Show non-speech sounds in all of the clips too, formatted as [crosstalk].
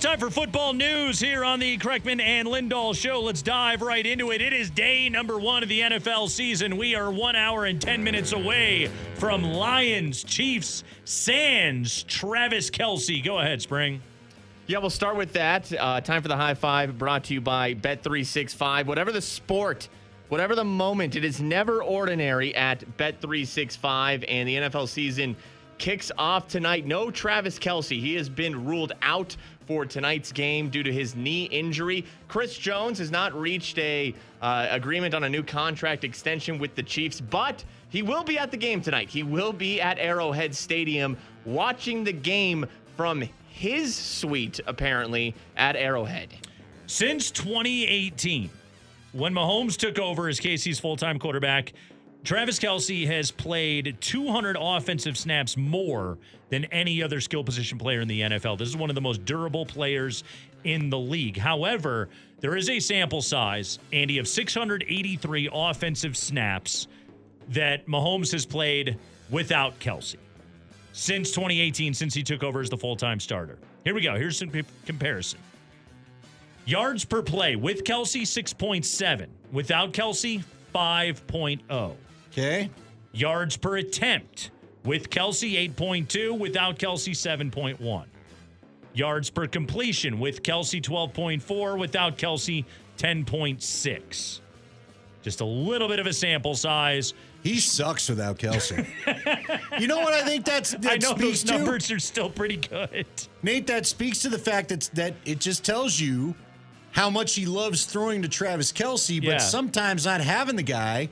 Time for football news here on the Kreckman and Lindahl show. Let's dive right into it. It is day number one of the NFL season. We are one hour and 10 minutes away from Lions, Chiefs, Sands, Travis Kelce. Go ahead, Spring. Yeah, we'll start with that. Uh, time for the high five brought to you by Bet365. Whatever the sport, whatever the moment, it is never ordinary at Bet365, and the NFL season kicks off tonight. No Travis Kelce. He has been ruled out for tonight's game due to his knee injury. Chris Jones has not reached a uh, agreement on a new contract extension with the Chiefs, but he will be at the game tonight. He will be at Arrowhead Stadium watching the game from his suite, apparently, at Arrowhead. Since 2018, when Mahomes took over as Casey's full time quarterback, Travis Kelce has played 200 offensive snaps more than any other skill position player in the NFL. This is one of the most durable players in the league. However, there is a sample size, Andy, of 683 offensive snaps that Mahomes has played without Kelce since 2018, since he took over as the full time starter. Here we go. Here's some comparison. Yards per play with Kelce, 6.7. Without Kelce, 5.0. Okay. Yards per attempt with Kelce, 8.2. Without Kelce, 7.1. Yards per completion with Kelce, 12.4. Without Kelce, 10.6. Just a little bit of a sample size. He sucks without Kelce. [laughs] you know what I think that's that I know those to? numbers are still pretty good. Nate, that speaks to the fact that that it just tells you how much he loves throwing to Travis Kelce, but Yeah. sometimes not having the guy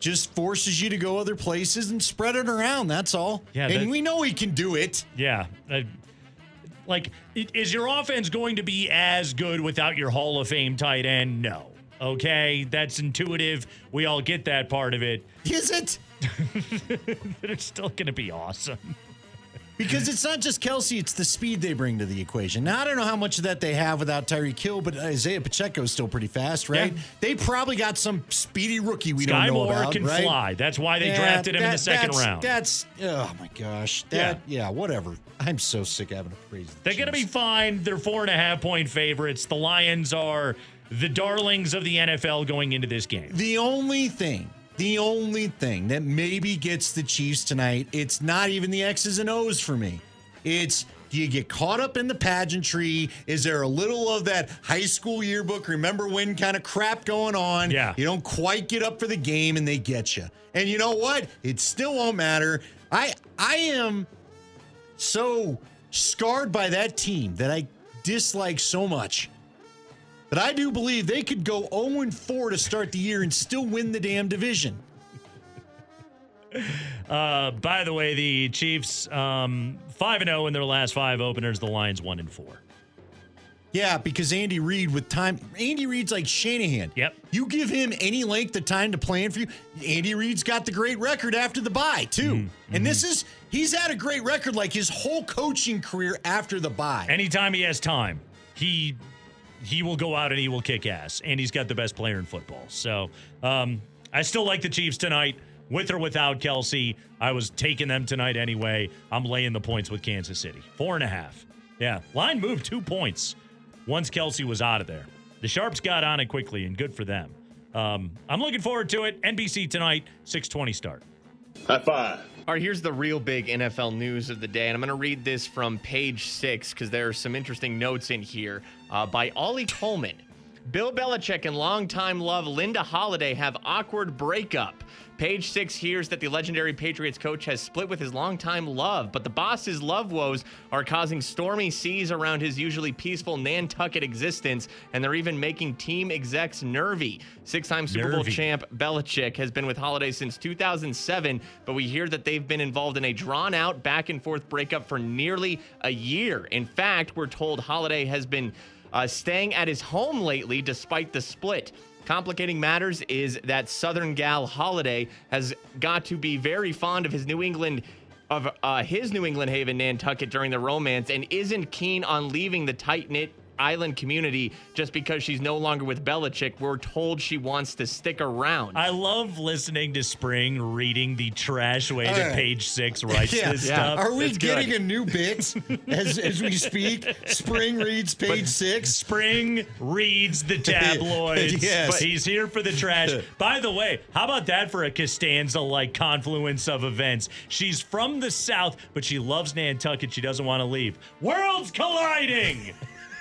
just forces you to go other places and spread it around. That's all. Yeah, and that- we know he can do it. Yeah. uh, like, is your offense going to be as good without your Hall of Fame tight end? No. Okay. That's intuitive. We all get that part of it. Is it? [laughs] But it's still going to be awesome. Because it's not just Kelce, it's the speed they bring to the equation. Now, I don't know how much of that they have without Tyreek Hill, but Isaiah Pacheco is still pretty fast, right? Yeah. They probably got some speedy rookie we Skyy don't know Moore about, can right? fly. That's why they Yeah, drafted him in the second that's- round. That's, oh my gosh. That, yeah. whatever. I'm so sick of having to praise the They're going to be fine. They're four and a half point favorites. The Lions are the darlings of the NFL going into this game. The only thing, the only thing that maybe gets the Chiefs tonight, it's not even the X's and O's for me. It's do you get caught up in the pageantry? Is there a little of that high school yearbook, remember when kind of crap going on? Yeah. You don't quite get up for the game and they get you. And you know what? It still won't matter. I I am so scarred by that team that I dislike so much. But I do believe they could go 0 4 to start the year and still win the damn division. [laughs] Uh, by the way, the Chiefs um, five and zero in their last five openers. The Lions one and four. Yeah, because Andy Reid with time, Andy Reid's like Shanahan. Yep. You give him any length of time to plan for you. Andy Reid's got the great record after the bye, too. Mm-hmm. And this is, he's had a great record like his whole coaching career after the bye. Anytime he has time, he he will go out and he will kick ass. And he's got the best player in football. So um, I still like the Chiefs tonight, with or without Kelce. I was taking them tonight anyway. I'm laying the points with Kansas City, four and a half. Yeah, line moved two points once Kelce was out of there. The Sharps got on it quickly, and good for them. Um, I'm looking forward to it. NBC tonight, 620 start. High five. All right, here's the real big NFL news of the day, and I'm going to read this from page six because there are some interesting notes in here uh, by Oli Coleman. Bill Belichick and longtime love Linda Holliday have awkward breakup. Page six hears that the legendary Patriots coach has split with his longtime love, but the boss's love woes are causing stormy seas around his usually peaceful Nantucket existence, and they're even making team execs nervy. Six time Super Bowl Nervy. champ Belichick has been with Holliday since 2007, but we hear that they've been involved in a drawn out back and forth breakup for nearly a year. In fact, we're told Holliday has been uh, staying at his home lately despite the split. Complicating matters is that Southern gal Holliday has got to be very fond of his New England of uh, his New England haven Nantucket during the romance and isn't keen on leaving the tight knit island community just because she's no longer with Belichick. We're told she wants to stick around. I love listening to Spring reading the trash way that Uh, page six [laughs] writes Yeah. this Yeah. stuff. Are we It's getting good. a new bit as, as we speak? Spring reads page six. Spring reads the [laughs] tabloids. Yes. But he's here for the trash. [laughs] By the way, how about that for a Costanza like confluence of events? She's from the South, but she loves Nantucket. She doesn't want to leave. Worlds colliding.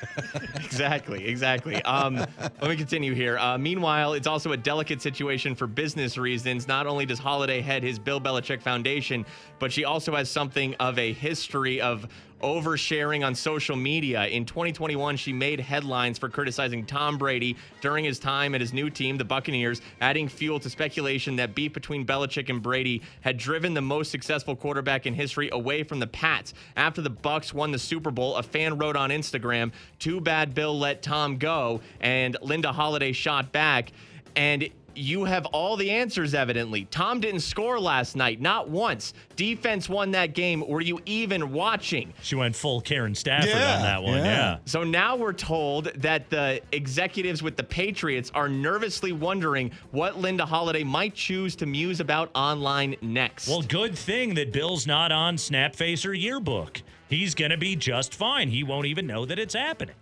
[laughs] exactly, exactly. Um, let me continue here. Uh, meanwhile, it's also a delicate situation for business reasons. Not only does Holliday head his Bill Belichick Foundation, but she also has something of a history of oversharing on social media. In 2021, she made headlines for criticizing Tom Brady during his time at his new team, the Buccaneers, adding fuel to speculation that beef between Belichick and Brady had driven the most successful quarterback in history away from the Pats. After the Bucks won the Super Bowl, a fan wrote on Instagram, "Too bad Bill let Tom go," and Linda Holliday shot back, and you have all the answers, evidently. Tom didn't score last night, not once. Defense won that game. Were you even watching? She went full Karen Stafford Yeah, on that one. yeah. Yeah. So now we're told that the executives with the Patriots are nervously wondering what Linda Holliday might choose to muse about online next. Well, good thing that Bill's not on Snapface or Yearbook. He's going to be just fine. He won't even know that it's happening.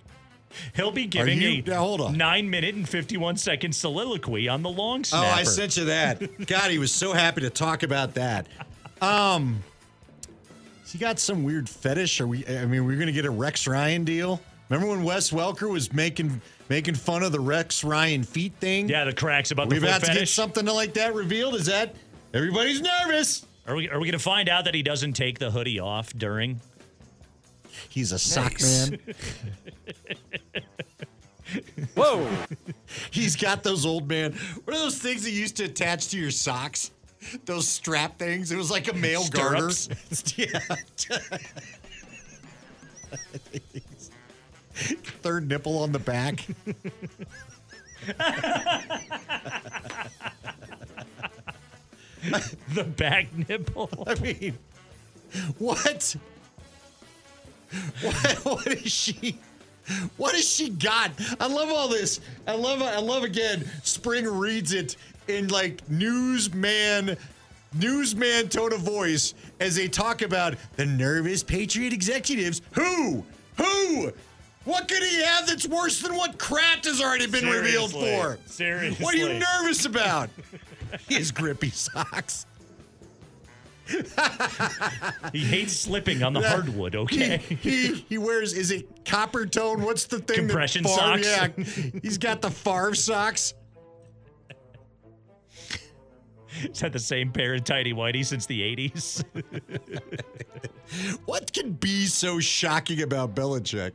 He'll be giving you- a hold on. nine minute and 51 second soliloquy on the long story. Oh. I sent you that. [laughs] God, he was so happy to talk about that. Um, has he got some weird fetish? Are we? I mean, we're gonna get a Rex Ryan deal. Remember when Wes Welker was making making fun of the Rex Ryan feet thing? Yeah, the cracks about We've the foot to get something like that revealed. Is that everybody's nervous? Are we, are we going to find out that he doesn't take the hoodie off during? He's a sock man. [laughs] Whoa. He's got those old man. What are those things that you used to attach to your socks? Those strap things. It was like a male Stirrups? garter. [laughs] yeah. [laughs] Third nipple on the back. The back nipple. I mean, what? What? What is she? What has she got? I love all this. I love. I love again. Spring reads it in like newsman, newsman tone of voice as they talk about the nervous Patriot executives. Who? Who? What could he have that's worse than what Kraft has already been revealed for? Seriously. What are you nervous about? [laughs] His grippy socks. [laughs] He hates slipping on the hardwood, okay? He, he he wears is it copper tone? What's the thing? that Compression Favre- socks? Yeah, he's got the Favre socks. He's had the same pair of tidy whitey since the 80s. What can be so shocking about Belichick?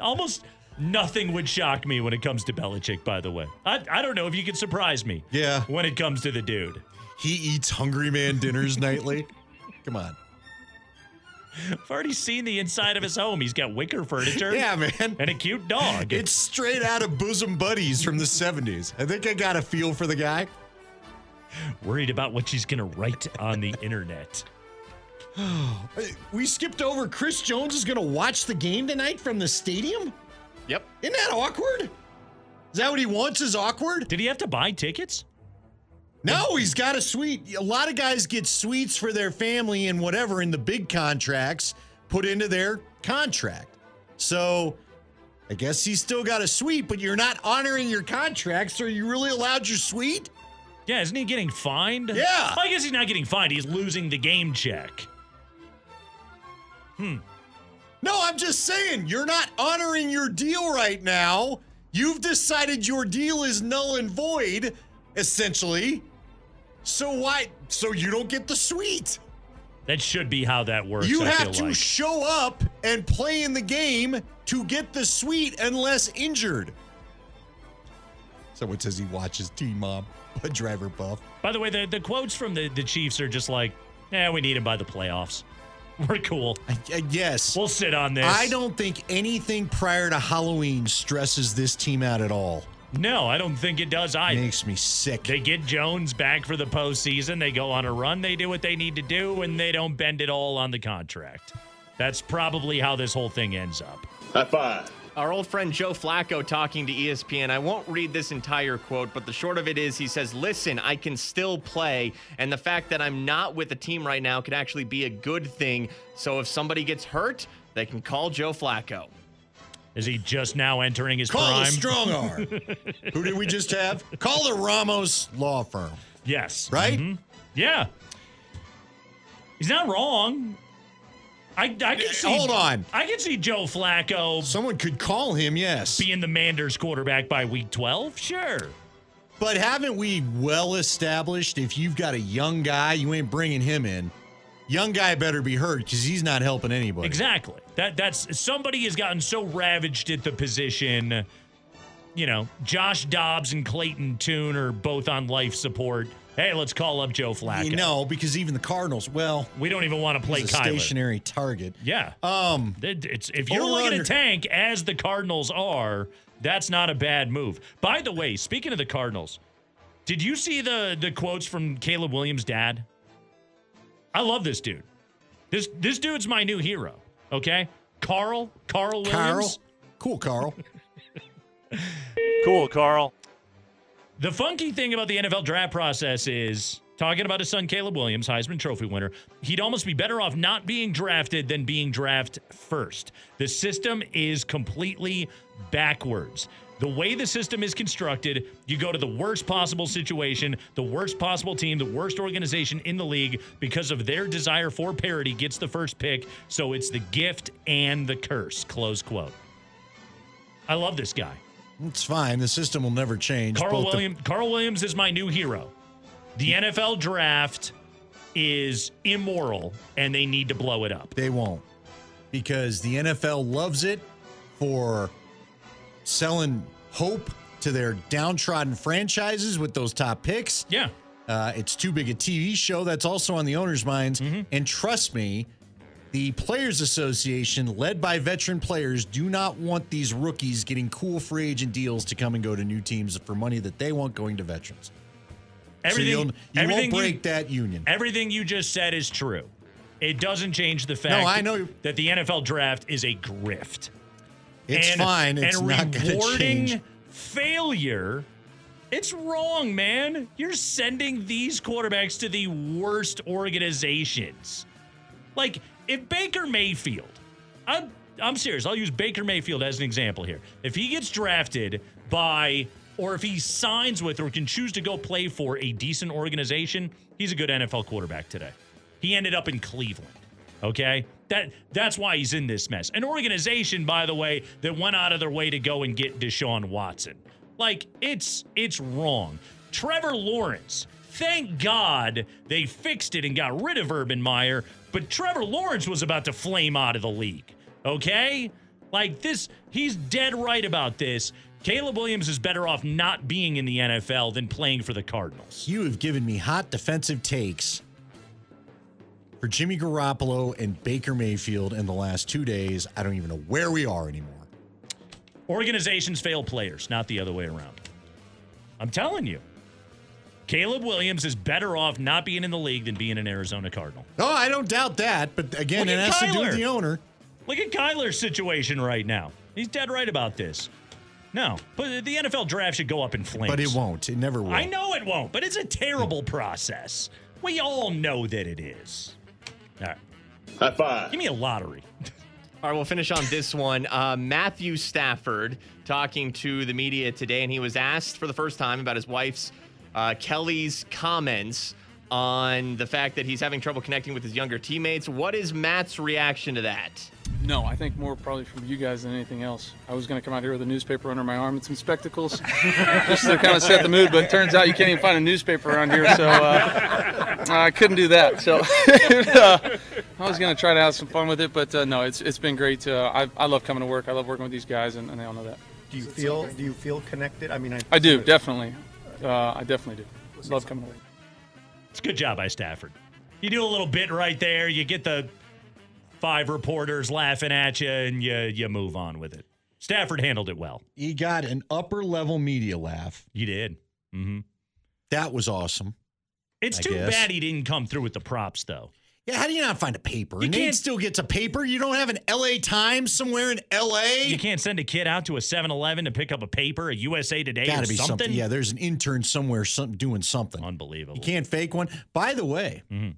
Almost nothing would shock me when it comes to Belichick, by the way. I, I don't know if you can surprise me. Yeah. When it comes to the dude. He eats hungry man dinners nightly. Come on. I've already seen the inside of his home. He's got wicker furniture. Yeah, man. And a cute dog. It's straight out of Bosom Buddies from the 70s. I think I got a feel for the guy. Worried about what she's going to write on the internet. [sighs] We skipped over Chris Jones is going to watch the game tonight from the stadium? Yep. Isn't that awkward? Is that what he wants is awkward? Did he have to buy tickets? No, he's got a suite. A lot of guys get suites for their family and whatever in the big contracts put into their contract. So I guess he's still got a suite, but you're not honoring your contract. So are you really allowed your suite? Yeah, isn't he getting fined? Yeah. Well, I guess he's not getting fined. He's losing the game check. Hmm. No, I'm just saying you're not honoring your deal right now. You've decided your deal is null and void, essentially. So why? So you don't get the suite. That should be how that works. You I have to like. show up and play in the game to get the suite unless injured. Someone says he watches Teen Mom, a [laughs] driver buff. By the way, the, the quotes from the, the Chiefs are just like, yeah, we need him by the playoffs. [laughs] We're cool. I, I guess. We'll sit on this. I don't think anything prior to Halloween stresses this team out at all. No, I don't think it does either. Makes me sick. They get Jones back for the postseason. They go on a run. They do what they need to do, and they don't bend it all on the contract. That's probably how this whole thing ends up. High five. Our old friend Joe Flacco talking to ESPN. I won't read this entire quote, but the short of it is he says, Listen, I can still play, and the fact that I'm not with the team right now could actually be a good thing. So if somebody gets hurt, they can call Joe Flacco. Is he just now entering his Call prime? the strong arm. [laughs] Who did we just have? Call the Ramos Law Firm. Yes. Right? Mhm. Yeah. He's not wrong. I, I can see. Hold on. I can see Joe Flacco Someone could call him, yes. being the Manders quarterback by week 12. Sure. But haven't we well established if you've got a young guy, you ain't bringing him in? Young guy better be hurt because he's not helping anybody. Exactly. That that's somebody has gotten so ravaged at the position. You know, Josh Dobbs and Clayton Tune are both on life support. Hey, let's call up Joe Flacco. You know, because even the Cardinals, well, we don't even want to play he's a Kyler. stationary target. Yeah. Um, It- It's if you're looking under. at tank as the Cardinals are, that's not a bad move. By the way, speaking of the Cardinals, did you see the the quotes from Caleb Williams' dad? I love this dude. This this dude's my new hero. Okay, Carl Carl Williams. Carl. Cool, Carl. [laughs] [laughs] Cool, Carl. The funky thing about the NFL draft process is talking about his son Caleb Williams, Heisman Trophy winner. He'd almost be better off not being drafted than being draft first. The system is completely backwards. The way the system is constructed, you go to the worst possible situation, the worst possible team, the worst organization in the league because of their desire for parity gets the first pick. So it's the gift and the curse. Close quote. I love this guy. It's fine. The system will never change. Carl Both the- Williams. Carl Williams is my new hero. The NFL draft is immoral, and they need to blow it up. They won't. Because the NFL loves it for selling hope to their downtrodden franchises with those top picks. Yeah. Uh, it's too big a TV show. That's also on the owners' minds. And trust me, the Players Association, led by veteran players, do not want these rookies getting cool free agent deals to come and go to new teams for money that they want going to veterans. Everything, so you'll, everything won't break you, that union. Everything you just said is true. It doesn't change the fact no, I know. that the NFL draft is a grift. It's and, fine. It's and not going to rewarding change. failure. It's wrong, man. You're sending these quarterbacks to the worst organizations. Like if Baker Mayfield, I'm I'm serious. I'll use Baker Mayfield as an example here. If he gets drafted by or if he signs with or can choose to go play for a decent organization, he's a good NFL quarterback today. He ended up in Cleveland. Okay? That that's why he's in this mess. An organization, by the way, that went out of their way to go and get Deshaun Watson. Like it's it's wrong. Trevor Lawrence. Thank God they fixed it and got rid of Urban Meyer, but Trevor Lawrence was about to flame out of the league. Okay? Like this, he's dead right about this. Caleb Williams is better off not being in the NFL than playing for the Cardinals. You have given me hot defensive takes for Jimmy Garoppolo and Baker Mayfield in the last two days. I don't even know where we are anymore. Organizations fail players, not the other way around. I'm telling you. Caleb Williams is better off not being in the league than being an Arizona Cardinal. No, I don't doubt that. But again, Look it at has to do with the owner. Look at Kyler's situation right now. He's dead right about this. No, but the NFL draft should go up in flames. But it won't. It never will. I know it won't, but it's a terrible process. We all know that it is. All right. High five. Give me a lottery. All right, we'll finish on this one. Uh, Matthew Stafford talking to the media today, and he was asked for the first time about his wife's, uh, Kelly's comments on the fact that he's having trouble connecting with his younger teammates. What is Matt's reaction to that? No, I think more probably from you guys than anything else. I was going to come out here with a newspaper under my arm and some spectacles [laughs] just to kind of set the mood, but it turns out you can't even find a newspaper around here, so uh, I couldn't do that. So [laughs] uh, I was going to try to have some fun with it, but uh, no, it's it's been great. Uh, I, I love coming to work. I love working with these guys, and, and they all know that. Do you feel do you feel connected? I mean, I, I do definitely. Uh, I definitely do. Love coming to work. It's a good job by Stafford. You do a little bit right there. You get the five reporters laughing at you, and you you move on with it. Stafford handled it well. He got an upper level media laugh. You did. Mm-hmm. That was awesome. It's I too guess. bad he didn't come through with the props, though. Yeah, how do you not find a paper? You can't- still gets a paper. You don't have an LA Times somewhere in LA? You can't send a kid out to a 7-Eleven to pick up a paper, a USA Today, Got or to be something. something. Yeah, there's an intern somewhere some, doing something. Unbelievable. You can't fake one. By the way, Mhm.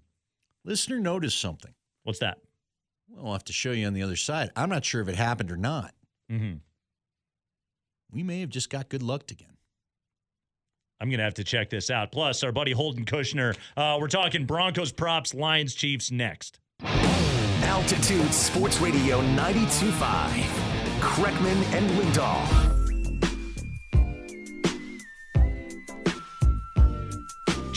listener noticed something. What's that? Well, I'll have to show you on the other side. I'm not sure if it happened or not. Mm-hmm. We may have just got good luck again. I'm going to have to check this out. Plus, our buddy Holden Kushner. Uh, we're talking Broncos props, Lions Chiefs next. Altitude Sports Radio 92.5. Kreckman and Lindahl.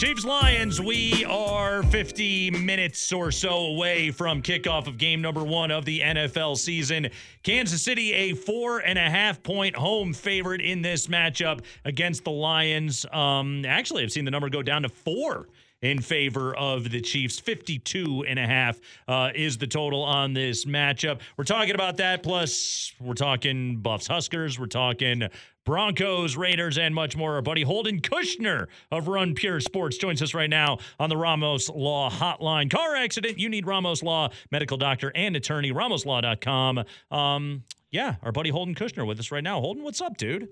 Chiefs Lions, we are 50 minutes or so away from kickoff of game number one of the NFL season. Kansas City, a four and a half point home favorite in this matchup against the Lions. Um, actually, I've seen the number go down to four in favor of the Chiefs. 52 and a half uh, is the total on this matchup. We're talking about that. Plus, we're talking Buffs Huskers. We're talking Broncos, Raiders, and much more. Our buddy Holden Kushner of Run Pure Sports joins us right now on the Ramos Law Hotline. Car accident, you need Ramos Law, medical doctor and attorney, ramoslaw.com. Um, yeah, our buddy Holden Kushner with us right now. Holden, what's up, dude?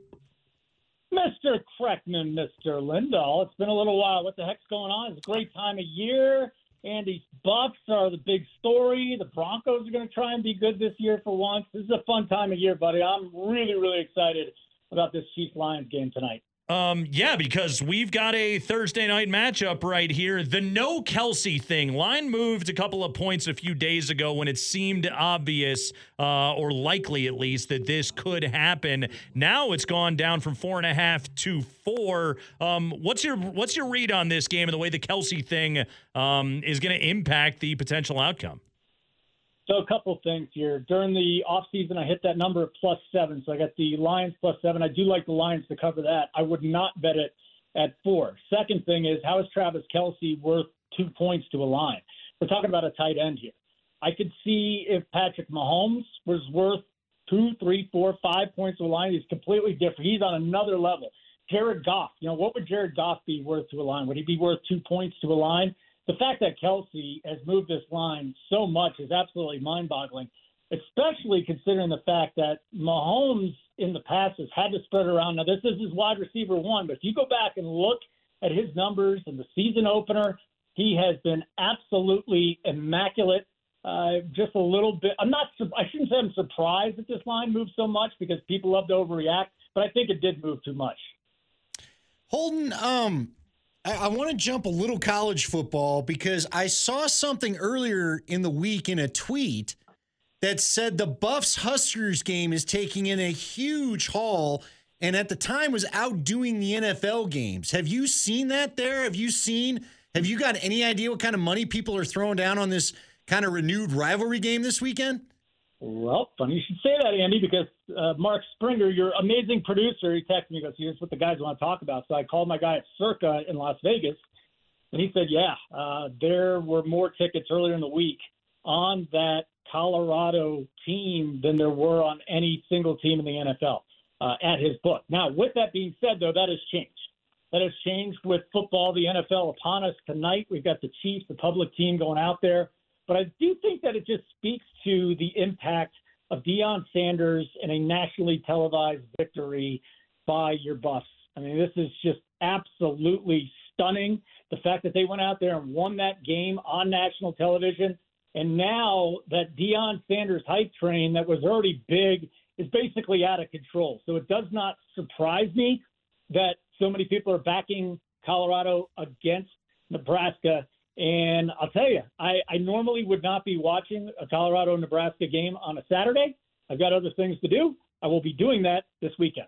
Mr. Kreckman, Mr. Lindahl. It's been a little while. What the heck's going on? It's a great time of year. Andy's Bucks are the big story. The Broncos are going to try and be good this year for once. This is a fun time of year, buddy. I'm really, really excited about this Chiefs Lions game tonight. Um, yeah, because we've got a Thursday night matchup right here. The no Kelce thing. Line moved a couple of points a few days ago when it seemed obvious, uh, or likely at least, that this could happen. Now it's gone down from four and a half to four. Um, what's your what's your read on this game and the way the Kelce thing um, is going to impact the potential outcome? So a couple things here. During the offseason, I hit that number of plus seven. So I got the Lions plus seven. I do like the Lions to cover that. I would not bet it at four. Second thing is, how is Travis Kelce worth two points to a line? We're talking about a tight end here. I could see if Patrick Mahomes was worth two, three, four, five points to a line. He's completely different. He's on another level. Jared Goff, you know, what would Jared Goff be worth to a line? Would he be worth two points to a line? The fact that Kelce has moved this line so much is absolutely mind boggling, especially considering the fact that Mahomes in the past has had to spread around. Now, this is his wide receiver one, but if you go back and look at his numbers in the season opener, he has been absolutely immaculate. Uh, just a little bit. I'm not. I shouldn't say I'm surprised that this line moved so much because people love to overreact, but I think it did move too much. Holden, um, I, I want to jump a little college football because I saw something earlier in the week in a tweet that said the Buffs Huskers game is taking in a huge haul and at the time was outdoing the NFL games. Have you seen that there? Have you seen, have you got any idea what kind of money people are throwing down on this kind of renewed rivalry game this weekend? Well, funny you should say that, Andy, because uh, Mark Springer, your amazing producer, he texted me and goes, "Here's what the guys want to talk about." So I called my guy at Circa in Las Vegas, and he said, "Yeah, uh, there were more tickets earlier in the week on that Colorado team than there were on any single team in the NFL uh, at his book." Now, with that being said, though, that has changed. That has changed with football, the NFL upon us tonight. We've got the Chiefs, the public team going out there. But I do think that it just speaks to the impact of Deion Sanders and a nationally televised victory by your Buffs. I mean, this is just absolutely stunning. The fact that they went out there and won that game on national television, And now that Deion Sanders hype train that was already big is basically out of control. So it does not surprise me that so many people are backing Colorado against Nebraska. And I'll tell you, I, I normally would not be watching a Colorado Nebraska game on a Saturday. I've got other things to do. I will be doing that this weekend.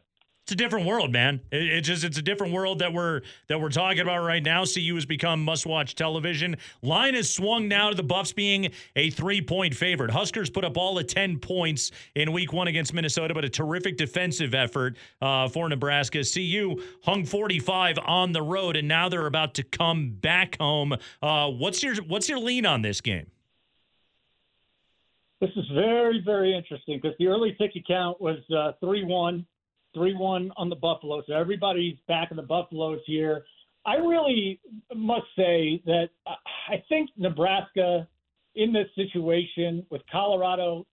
A different world, man. It, it, just it's a different world that we're that we're talking about right now. CU has become must-watch television. Line has swung now to the Buffs being a three-point favorite. Huskers put up all of ten points in Week One against Minnesota, but a terrific defensive effort uh, for Nebraska. CU hung 45 on the road, and now they're about to come back home. Uh, what's your what's your lean on this game? This is very, very interesting because the early ticket count was uh, 3 1 3 1 on the Buffalo. So everybody's back in the Buffaloes here. I really must say that I think Nebraska in this situation with Colorado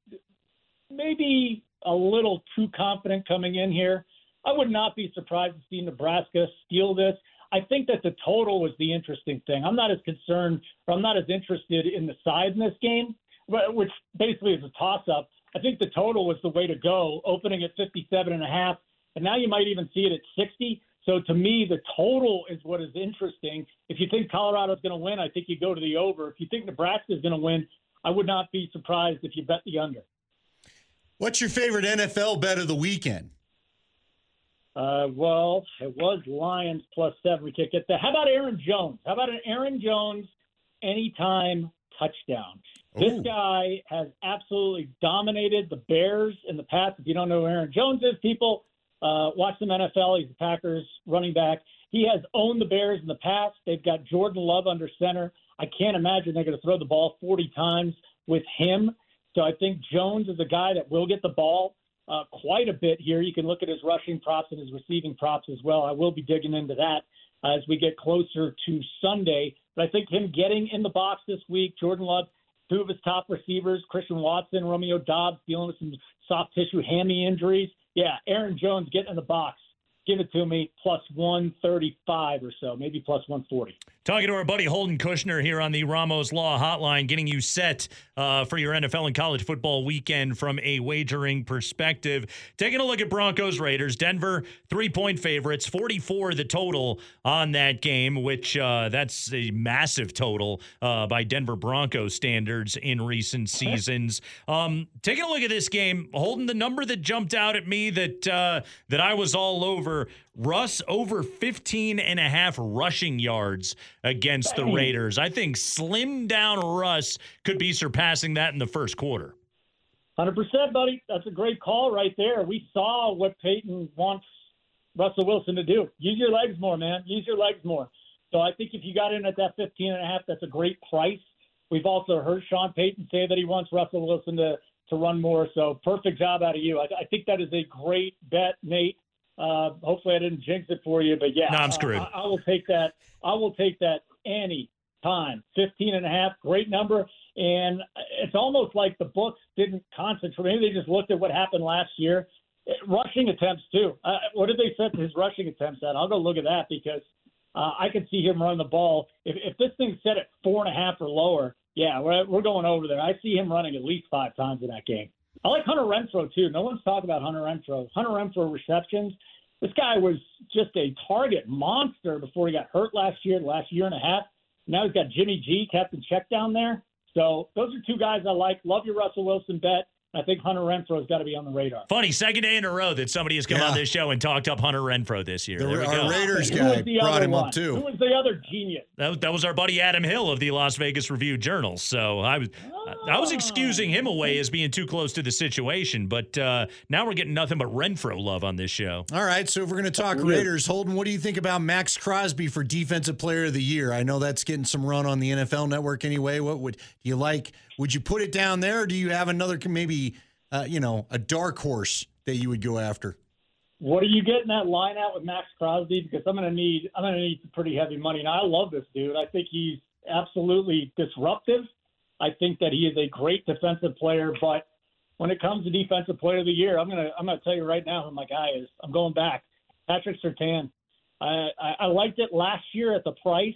maybe a little too confident coming in here. I would not be surprised to see Nebraska steal this. I think that the total was the interesting thing. I'm not as concerned or I'm not as interested in the side in this game, which basically is a toss up. I think the total was the way to go, opening at 57 and a half and now you might even see it at 60. So to me, the total is what is interesting. If you think Colorado's going to win, I think you go to the over. If you think Nebraska is going to win, I would not be surprised if you bet the under. What's your favorite NFL bet of the weekend? Uh, well, it was Lions plus seven. We can't get that. How about Aaron Jones? How about an Aaron Jones anytime touchdown? Ooh. This guy has absolutely dominated the Bears in the past. If you don't know who Aaron Jones is, people uh, watch some NFL. He's the Packers running back. He has owned the Bears in the past. They've got Jordan Love under center. I can't imagine they're going to throw the ball 40 times with him. So I think Jones is a guy that will get the ball uh, quite a bit here. You can look at his rushing props and his receiving props as well. I will be digging into that as we get closer to Sunday. But I think him getting in the box this week, Jordan Love, two of his top receivers, Christian Watson, Romeo Doubs, dealing with some soft tissue hammy injuries yeah, Aaron Jones getting in the box. Give it to me plus 135 or so, maybe plus 140. Talking to our buddy Holden Kushner here on the Ramos Law Hotline, getting you set uh, for your NFL and college football weekend from a wagering perspective. Taking a look at Broncos Raiders, Denver three point favorites, 44 the total on that game, which uh, that's a massive total uh, by Denver Broncos standards in recent seasons. Um, taking a look at this game, Holden, the number that jumped out at me that uh, that I was all over Russ over 15 and a half rushing yards against the Raiders. I think slim down Russ could be surpassing that in the first quarter. 100%, buddy. That's a great call right there. We saw what Payton wants Russell Wilson to do. Use your legs more, man. Use your legs more. So I think if you got in at that 15 and a half, that's a great price. We've also heard Sean Payton say that he wants Russell Wilson to, to run more. So perfect job out of you. I, I think that is a great bet, Nate. Uh, hopefully, I didn't jinx it for you, but yeah, no, I'm screwed. I, I will take that. I will take that any time. 15 and a half, great number. And it's almost like the books didn't concentrate. Maybe they just looked at what happened last year. Rushing attempts, too. Uh, what did they set his rushing attempts at? I'll go look at that because uh, I could see him run the ball. If, if this thing's set at four and a half or lower, yeah, we're, we're going over there. I see him running at least five times in that game. I like Hunter Renfrow too. No one's talking about Hunter Renfrow. Hunter Renfrow receptions. This guy was just a target monster before he got hurt last year, last year and a half. Now he's got Jimmy G, Captain Check down there. So those are two guys I like. Love your Russell Wilson bet. I think Hunter Renfrow has got to be on the radar. Funny, second day in a row that somebody has come yeah. on this show and talked up Hunter Renfrow this year. The, there we our go. Raiders guy brought him one? up too. Who was the other genius? That, that was our buddy Adam Hill of the Las Vegas Review Journal. So I was oh. I was excusing him away as being too close to the situation, but uh, now we're getting nothing but Renfrow love on this show. All right, so if we're going to talk Raiders, Holden, what do you think about Maxx Crosby for Defensive Player of the Year? I know that's getting some run on the NFL Network anyway. What would you like? Would you put it down there, or do you have another maybe? uh, you know, a dark horse that you would go after? What are you getting that line out with Maxx Crosby? Because I'm going to need I'm to need some pretty heavy money. And I love this dude. I think he's absolutely disruptive. I think that he is a great defensive player, but when it comes to defensive player of the year, I'm gonna I'm gonna tell you right now who my guy is. I'm going back. Patrick Surtain. I, I, I liked it last year at the price.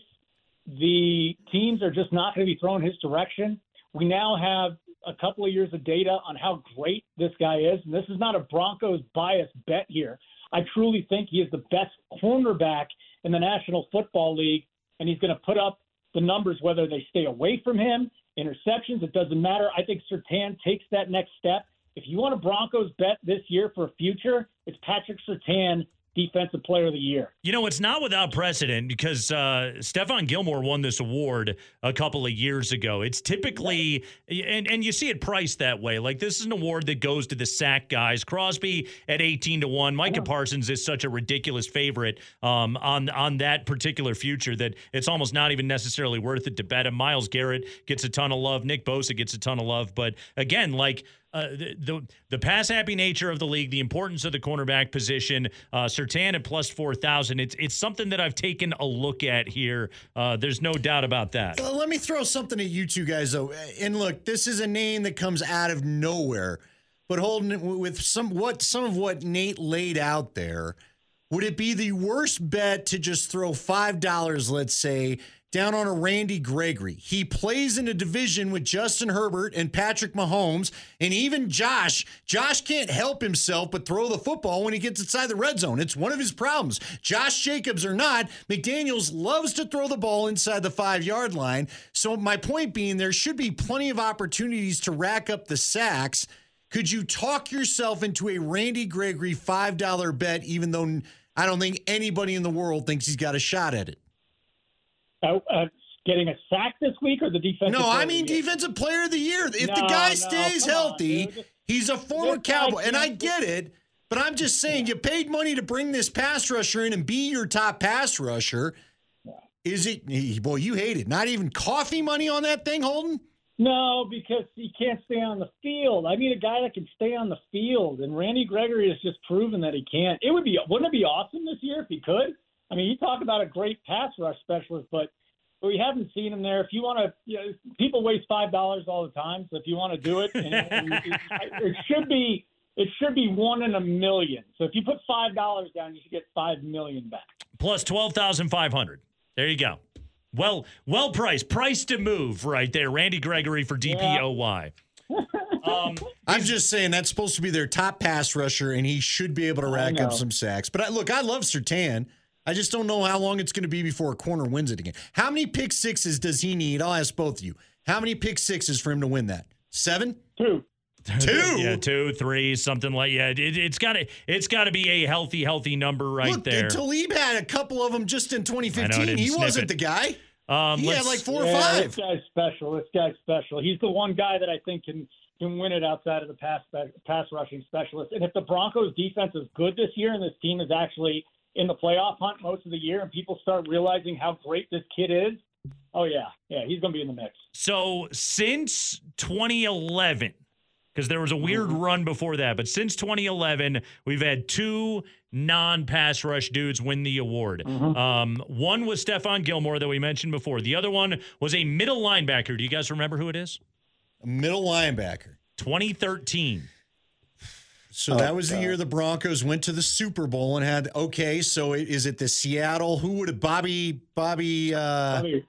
The teams are just not going to be throwing his direction We now have a couple of years of data on how great this guy is. And this is not a Broncos bias bet here. I truly think he is the best cornerback in the National Football League, and he's going to put up the numbers whether they stay away from him, interceptions, it doesn't matter. I think Surtain takes that next step. If you want a Broncos bet this year for a future, it's Patrick Surtain Defensive Player of the Year. You know, it's not without precedent because uh, Stephon Gilmore won this award a couple of years ago. It's typically, and, and you see it priced that way. Like, this is an award that goes to the sack guys. Crosby at 18 to 1. Micah Parsons is such a ridiculous favorite um, on, on that particular future that it's almost not even necessarily worth it to bet him. Myles Garrett gets a ton of love. Nick Bosa gets a ton of love. But again, like, uh, the, the the pass happy nature of the league, the importance of the cornerback position, uh, Surtain at plus four thousand. It's it's something that I've taken a look at here. Uh, there's no doubt about that. Let me throw something at you two guys though. And look, this is a name that comes out of nowhere, but holding it with some what some of what Nate laid out there. Would it be the worst bet to just throw five dollars, let's say, down on a Randy Gregory. He plays in a division with Justin Herbert and Patrick Mahomes, and even Josh. Josh can't help himself but throw the football when he gets inside the red zone. It's one of his problems. Josh Jacobs or not, McDaniels loves to throw the ball inside the five yard line. So, my point being, there should be plenty of opportunities to rack up the sacks. Could you talk yourself into a Randy Gregory $5 bet, even though I don't think anybody in the world thinks he's got a shot at it? Uh, uh, getting a sack this week or the defensive? No, I mean of the year? defensive player of the year. If the guy no, stays come on, healthy, he's a former Cowboy, and I get it. But I'm just saying, you paid money to bring this pass rusher in and be your top pass rusher. Is it? Boy, you hate it. Not even coffee money on that thing, Holden. No, because he can't stay on the field. I need a guy that can stay on the field, and Randy Gregory has just proven that he can't. It would be wouldn't it be awesome this year if he could? I mean, you talk about a great pass rush specialist, but we haven't seen him there. If you want to, you know, people waste five dollars all the time. So if you want to do it, and, and it, it should be it should be one in a million. So if you put five dollars down, you should get five million back. Plus twelve thousand five hundred. There you go. Well, well priced, price to move right there. Randy Gregory for DPOY. [laughs] Um, I'm just saying that's supposed to be their top pass rusher, and he should be able to rack up some sacks. But I, look, I love Surtain. I just don't know how long it's going to be before a corner wins it again. How many pick sixes does he need? I'll ask both of you. How many pick sixes for him to win that? Seven? Two. [laughs] Two? yeah, two, three, something like yeah. It, it's got to it's got to be a healthy, healthy number right Look, there. Talib had a couple of them just in I know, 2015. he wasn't it. the guy. Um, he had like four or five. This guy's special. This guy's special. He's the one guy that I think can can win it outside of the pass pass rushing specialist. And if the Broncos defense is good this year, and this team is actually in the playoff hunt most of the year, and people start realizing how great this kid is, oh yeah, yeah, he's going to be in the mix. So since 2011, because there was a weird run before that, but since 2011, we've had two non-pass rush dudes win the award. Um, one was Stephon Gilmore that we mentioned before. The other one was a middle linebacker. Do you guys remember who it is? A middle linebacker. 2013. So that was the year the Broncos went to the Super Bowl and had okay. So it, is it the Seattle? Who would it? Bobby? Bobby? Uh, Probably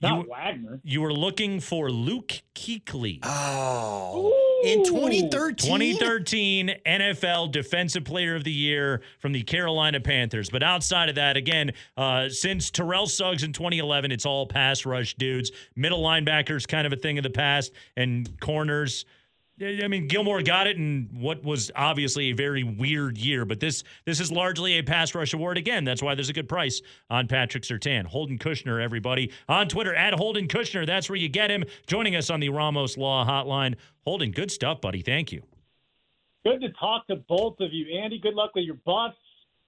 not You- Wagner. You were looking for Luke Kuechly. oh, in 2013. 2013 NFL Defensive Player of the Year from the Carolina Panthers. But outside of that, again, uh, since Terrell Suggs in 2011, it's all pass rush dudes. Middle linebackers, kind of a thing of the past, and corners. I mean, Gilmore got it in what was obviously a very weird year, but this this is largely a pass rush award again. That's why there's a good price on Patrick Surtain. Holden Kushner, everybody on Twitter at Holden Kushner. That's where you get him. Joining us on the Ramos Law Hotline. Holden, good stuff, buddy. Thank you. Good to talk to both of you, Andy. Good luck with your bus.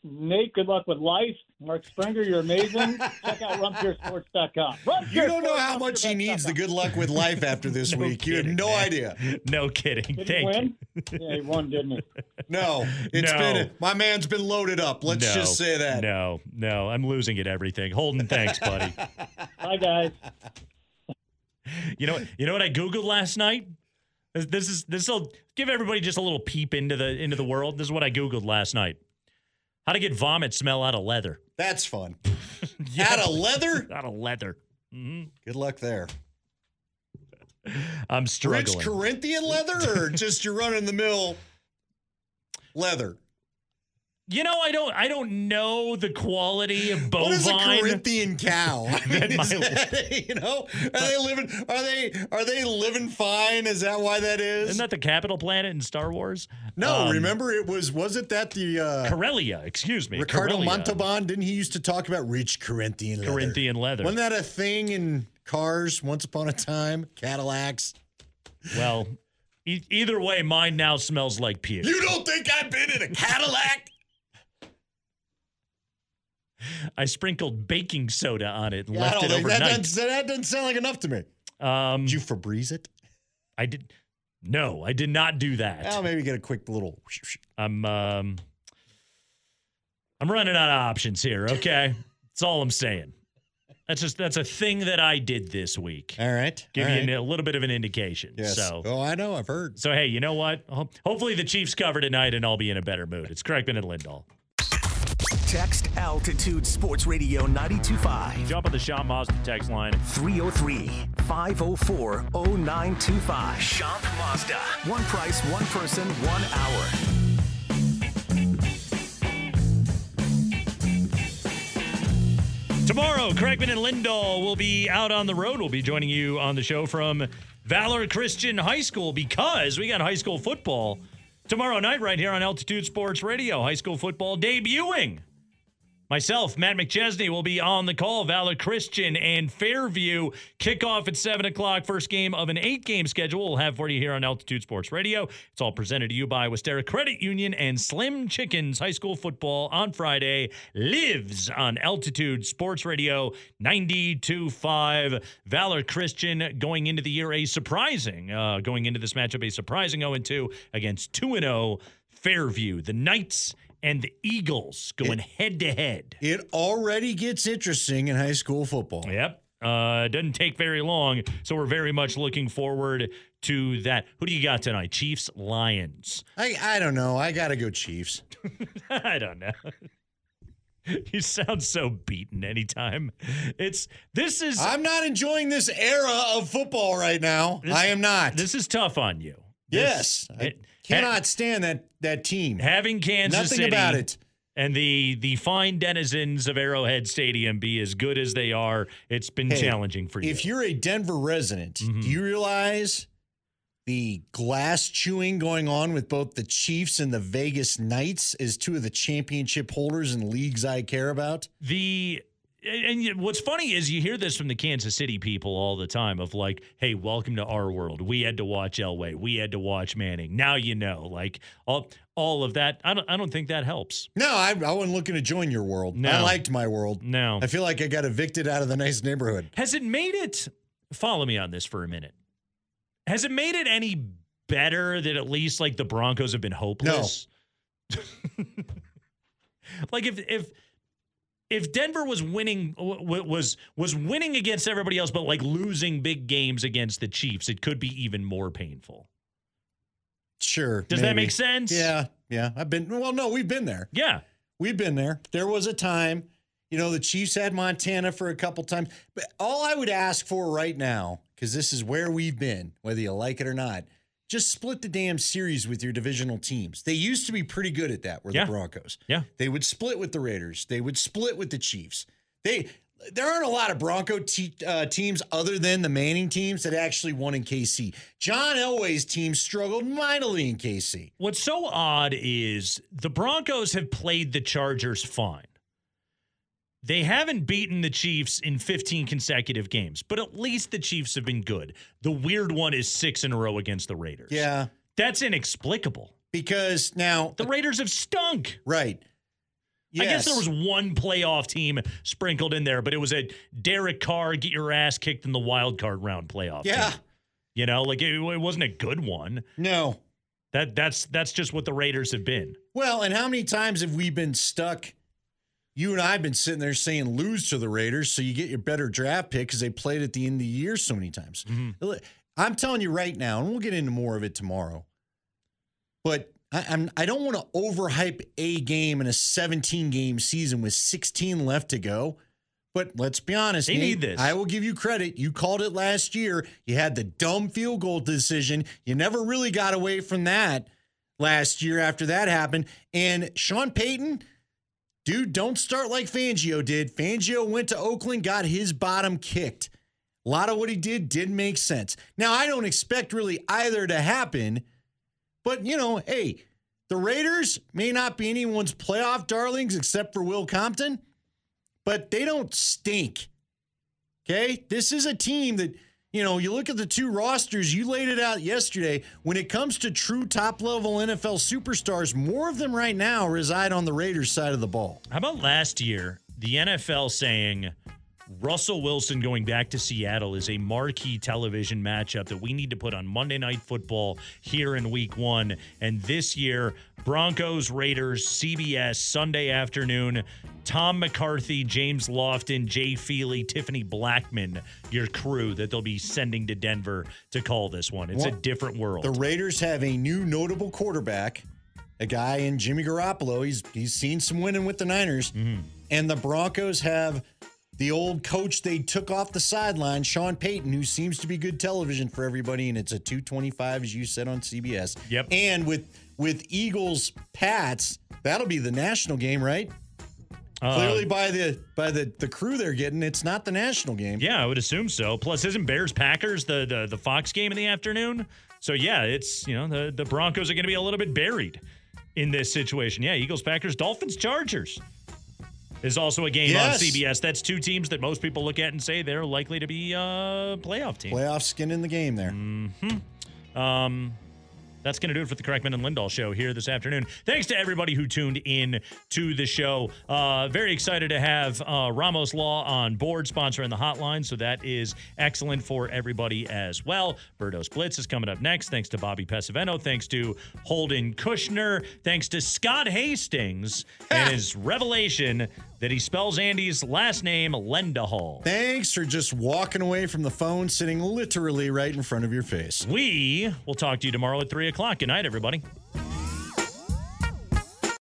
Nate, good luck with life. Mark Springer, you're amazing. [laughs] Check out RunPureSports.com. You don't know how much he needs the good luck with life after this [laughs] No week. You have no man. idea. No kidding. Did he Thank win? you. Yeah, he won, didn't he? [laughs] No, it's No. been my man's been loaded up. Let's no, just say that. No, no, I'm losing at everything. Holden, thanks, buddy. Bye, guys. You know, you know what I googled last night. This, this is this will give everybody just a little peep into the into the world. This is what I googled last night. How to get vomit smell out of leather. That's fun. [laughs] Out of leather? [laughs] Out of leather. hmm Good luck there. I'm Rich struggling. Corinthian leather or just your run in the mill leather? You know, I don't I don't know the quality of bovine. What is a Corinthian cow? I [laughs] mean, That [laughs] is might- that- you know, are they living? Are they are they living fine? Is that why that is? Isn't that the capital planet in Star Wars? no, Um, remember it was was it that the uh, Corellia, excuse me. Ricardo Corellia. Montalban? Didn't he used to talk about rich Corinthian leather? Corinthian leather. Wasn't that a thing in cars once upon a time? Cadillacs. Well, e- either way, mine now smells like puke. You don't think I've been in a Cadillac? I sprinkled baking soda on it and I left it think that overnight. doesn't, that doesn't sound like enough to me. Um, Did you Febreze it? I did. No, I did not do that. Well, maybe get a quick little. I'm um, I'm running out of options here. Okay, that's all I'm saying. That's just that's a thing that I did this week. All right. Give all you right. a little bit of an indication. Yes. So. Oh, I know. I've heard. So hey, you know what? Hopefully the Chiefs cover tonight, and I'll be in a better mood. It's Kreckman and Lindahl. Text Altitude Sports Radio 925 Jump on the Schomp Mazda text line. 303 504 0925. Schomp Mazda. One price, one person, one hour. Tomorrow, Kreckman and Lindahl will be out on the road. We'll be joining you on the show from Valor Christian High School because we got high school football tomorrow night right here on Altitude Sports Radio. High school football debuting. Myself, Matt McChesney, will be on the call. Valor Christian and Fairview kickoff at 7 o'clock. First game of an eight game schedule we'll have for you here on Altitude Sports Radio. It's all presented to you by Westerra Credit Union and Slim Chickens. High school football on Friday lives on Altitude Sports Radio 92.5. Valor Christian going into the year a surprising, uh, going into this matchup, a surprising 0 2 against 2 0 Fairview. The Knights and the Eagles going head to head. It already gets interesting in high school football. Yep. Uh, doesn't take very long, so we're very much looking forward to that. Who do you got tonight? Chiefs, Lions. I I don't know. I gotta go Chiefs. [laughs] I don't know. You sound so beaten anytime. It's this is I'm not enjoying this era of football right now. This- I am not. this is tough on you. yes, This- I it- cannot stand that that team. having Kansas Nothing City about it. and the the fine denizens of Arrowhead Stadium be as good as they are. It's been Hey, challenging for you. If you're a Denver resident, Mhm. do you realize the glass chewing going on with both the Chiefs and the Vegas Knights as two of the championship holders in leagues I care about? The and what's funny is you hear this from the Kansas City people all the time of like, "Hey, welcome to our world. We had to watch Elway. We had to watch Manning. Now you know." Like all all of that. I don't I don't think that helps. No, I, I wasn't looking to join your world. No. I liked my world. No. I feel like I got evicted out of the nice neighborhood. Has it made it follow me on this for a minute? Has it made it any better that at least like the Broncos have been hopeless? No. [laughs] like if if if Denver was winning was was winning against everybody else but like losing big games against the Chiefs, it could be even more painful. Sure. Does that make sense? Yeah, yeah. I've been well, no, we've been there. Yeah. We've been there. There was a time, you know, the Chiefs had Montana for a couple times. But all I would ask for right now, because this is where we've been, whether you like it or not, just split the damn series with your divisional teams. They used to be pretty good at that, were Yeah. the Broncos. Yeah. They would split with the Raiders. They would split with the Chiefs. They there aren't a lot of Bronco te- uh, teams other than the Manning teams that actually won in KC. John Elway's team struggled mightily in KC. What's so odd is the Broncos have played the Chargers fine. They haven't beaten the Chiefs in 15 consecutive games, but at least the Chiefs have been good. The weird one is six in a row against the Raiders. Yeah, That's inexplicable. because now The Raiders have stunk. right. I guess there was one playoff team sprinkled in there, but it was a Derek Carr get your ass kicked in the wild card round playoff. Yeah. team. You know, like it, it wasn't a good one. No. That that's that's just what the Raiders have been. Well, and how many times have we been stuck? You and I have been sitting there saying lose to the Raiders so you get your better draft pick because they played at the end of the year so many times. Mm-hmm. I'm telling you right now, and we'll get into more of it tomorrow. But I, I'm I don't want to overhype a game in a 17 game season with 16 left to go. But let's be honest, They Nate, need this. I will give you credit. You called it last year. You had the dumb field goal decision. You never really got away from that last year after that happened. And Sean Payton, dude, don't start like Fangio did. Fangio went to Oakland, got his bottom kicked. A lot of what he did didn't make sense. Now, I don't expect really either to happen, but you know, hey, the Raiders may not be anyone's playoff darlings except for Will Compton, but they don't stink. Okay? This is a team that, you know, you look at the two rosters, you laid it out yesterday. When it comes to true top level NFL superstars, more of them right now reside on the Raiders side of the ball. How about last year, the NFL saying Russell Wilson going back to Seattle is a marquee television matchup that we need to put on Monday Night Football here in week one. And this year, Broncos, Raiders, CBS, Sunday afternoon. Tom McCarthy, James Lofton, Jay Feely, Tiffany Blackmon, your crew that they'll be sending to Denver to call this one. It's a different world. The Raiders have a new notable quarterback, a guy in Jimmy Garoppolo. He's he's seen some winning with the Niners. Mm-hmm. And the Broncos have the old coach they took off the sideline, Sean Payton, who seems to be good television for everybody, and it's a 225, as you said on CBS. Yep. And with with Eagles Pats, that'll be the national game, right? Uh, Clearly by the by the the crew they're getting, it's not the national game. Yeah, I would assume so. Plus, isn't Bears Packers the, the the Fox game in the afternoon? So yeah, it's you know the the Broncos are going to be a little bit buried in this situation. Yeah, Eagles Packers, Dolphins Chargers is also a game Yes. on CBS. That's two teams that most people look at and say they're likely to be uh playoff team. Playoff skin in the game there. Um, that's going to do it for the Kreckman and Lindahl show here this afternoon. Thanks to everybody who tuned in to the show. Uh, very excited to have uh, Ramos Law on board, sponsoring the hotline. So that is excellent for everybody as well. Birdos Blitz is coming up next. Thanks to Bobby Pesavento. Thanks to Holden Kushner. Thanks to Scott Hastings and his revelation that he spells Andy's last name Lendahall. Thanks for just walking away from the phone, sitting literally right in front of your face. We will talk to you tomorrow at 3 o'clock. Good night, everybody.